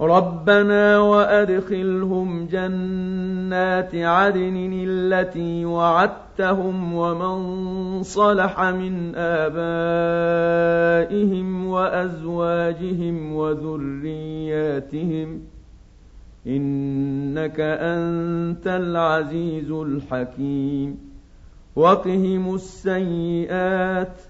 ربنا وأدخلهم جنات عدن التي وعدتهم ومن صلح من آبائهم وأزواجهم وذرياتهم إنك أنت العزيز الحكيم وقهم السيئات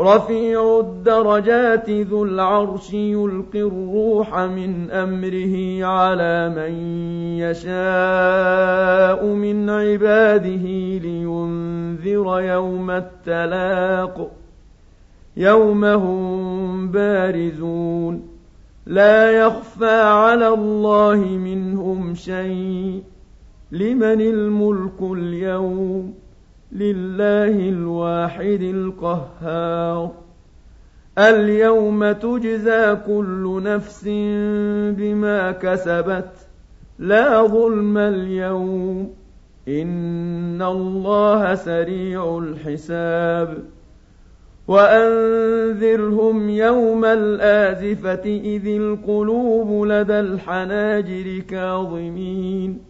رفيع الدرجات ذو العرش يلقي الروح من أمره على من يشاء من عباده لينذر يوم التلاق. يوم هم بارزون. لا يخفى على الله منهم شيء. لمن الملك اليوم؟ لله الواحد القهار. اليوم تجزى كل نفس بما كسبت. لا ظلم اليوم. إن الله سريع الحساب. وأنذرهم يوم الآزفة إذ القلوب لدى الحناجر كاظمين.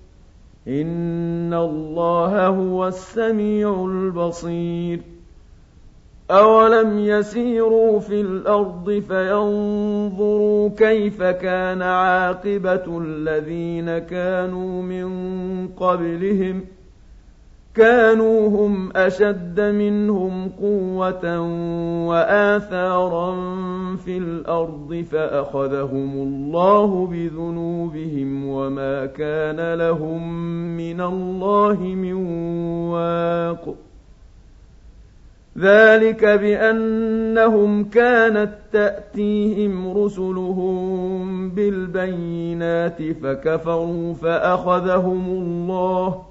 إن الله هو السميع البصير أولم يسيروا في الأرض فينظروا كيف كان عاقبة الذين كانوا من قبلهم ۖ كانوا هم أشد منهم قوة وآثارا في الأرض فأخذهم الله بذنوبهم وما كان لهم من الله من واق. ذلك بأنهم كانت تأتيهم رسلهم بالبينات فكفروا فأخذهم الله ۖ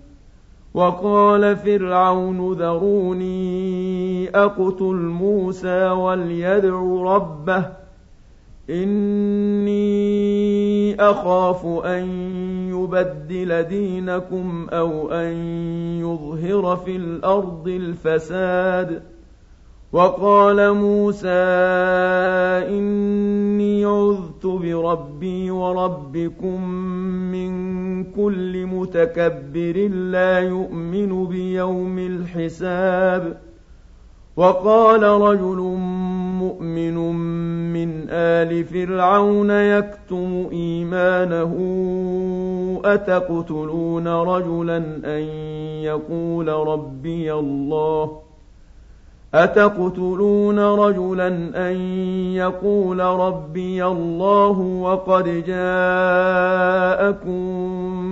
وقال فرعون ذروني أقتل موسى وليدع ربه إني أخاف أن يبدل دينكم أو أن يظهر في الأرض الفساد. وقال موسى إني عذت بربي وربكم من كل متكبر لا يؤمن بيوم الحساب. وقال رجل مؤمن من آل فرعون يكتم إيمانه أتقتلون رجلا أن يقول ربي الله ۖ؟ أتقتلون رجلا أن يقول ربي الله وقد جاءكم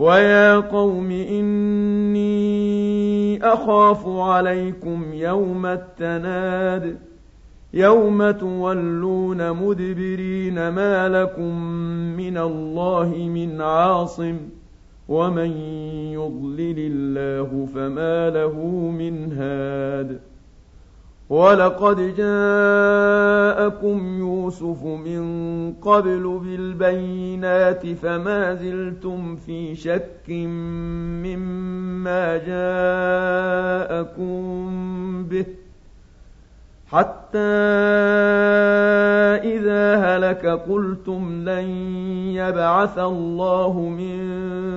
ويا قوم إني أخاف عليكم يوم التناد يوم تولون مدبرين ما لكم من الله من عاصم ومن يضلل الله فما له من هاد ولقد جاءكم يوسف من قبل بالبينات فما زلتم في شك مما جاءكم به حتى إذا هلك قلتم لن يبعث الله من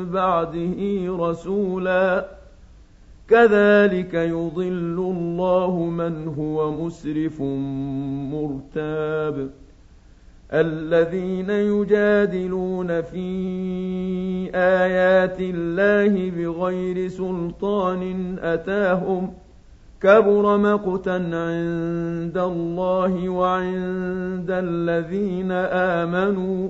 بعده رسولا كذلك يضل الله من هو مسرف مرتاب. الذين يجادلون في آيات الله بغير سلطان أتاهم ۖ كبر مقتا عند الله وعند الذين آمنوا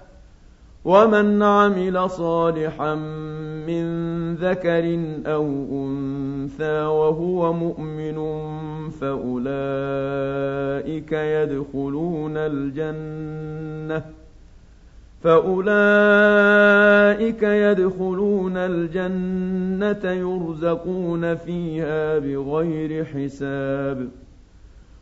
ومن عمل صالحا من ذكر أو أنثى وهو مؤمن فأولئك يدخلون الجنة فأولئك يدخلون الجنة يرزقون فيها بغير حساب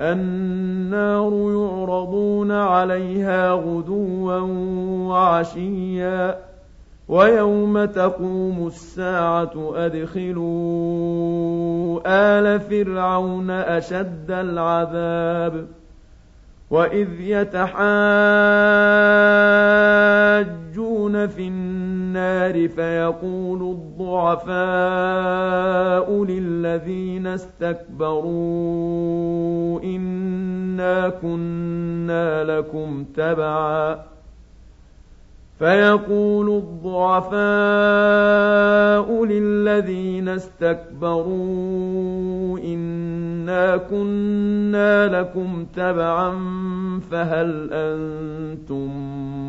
النار يعرضون عليها غدوا وعشيا ويوم تقوم الساعة أدخلوا آل فرعون أشد العذاب وإذ يتحاجون في النار فيقول الضعفاء للذين استكبروا إنا كنا لكم تبعا فيقول الضعفاء للذين استكبروا إنا كنا لكم تبعا فهل أنتم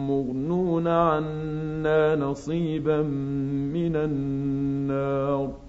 مغنون عنا نصيبا من النار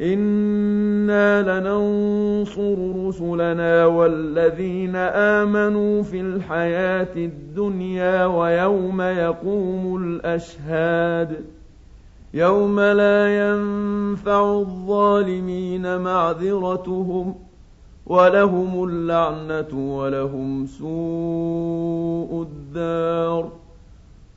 إنا لننصر رسلنا والذين آمنوا في الحياة الدنيا ويوم يقوم الأشهاد يوم لا ينفع الظالمين معذرتهم ولهم اللعنة ولهم سوء الدار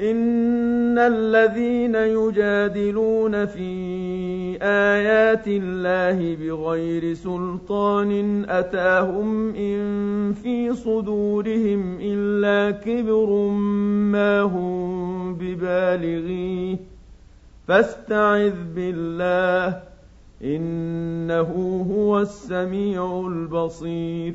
إن الذين يجادلون في آيات الله بغير سلطان أتاهم إن في صدورهم إلا كبر ما هم ببالغيه فاستعذ بالله إنه هو السميع البصير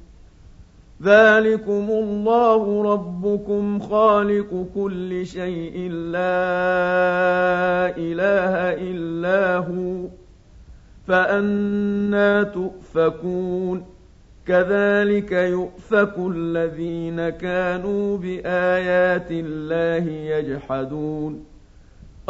ذلكم الله ربكم خالق كل شيء لا إله إلا هو فأنا تؤفكون كذلك يؤفك الذين كانوا بآيات الله يجحدون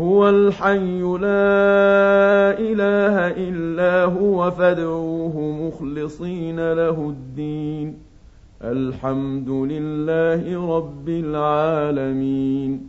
هو الحي لا إله إلا هو فادعوه مخلصين له الدين. الحمد لله رب العالمين.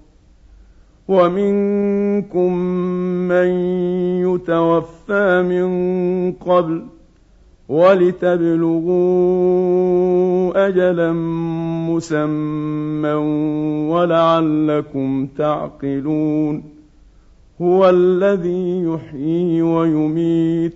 ومنكم من يتوفى من قبل ولتبلغوا أجلا مسمى ولعلكم تعقلون هو الذي يحيي ويميت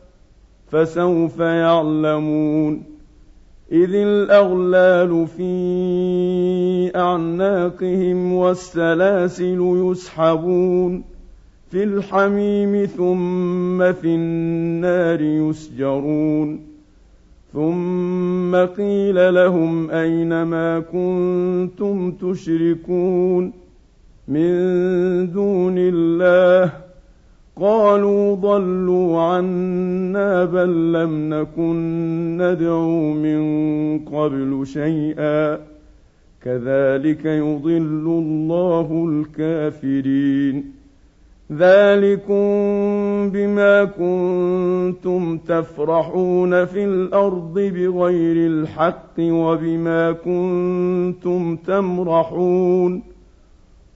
فسوف يعلمون. إذ الأغلال في أعناقهم والسلاسل يسحبون. في الحميم ثم في النار يسجرون. ثم قيل لهم أين ما كنتم تشركون؟ من دون الله. قالوا ضلوا عنا بل لم نكن ندعو من قبل شيئا. كذلك يضل الله الكافرين. ذلكم بما كنتم تفرحون في الأرض بغير الحق وبما كنتم تمرحون.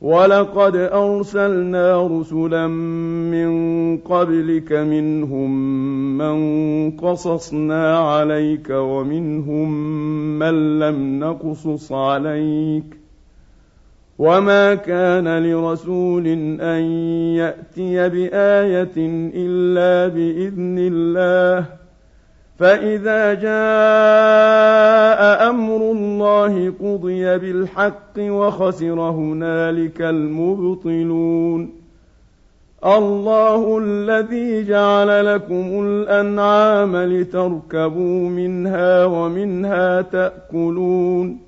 ولقد أرسلنا رسلا من قبلك منهم من قصصنا عليك ومنهم من لم نقصص عليك وما كان لرسول أن يأتي بآية إلا بإذن الله فإذا جاء أمر الله قضي بالحق وخسر هنالك المبطلون الله الذي جعل لكم الأنعام لتركبوا منها ومنها تأكلون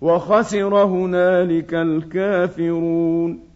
وخسر هنالك الكافرون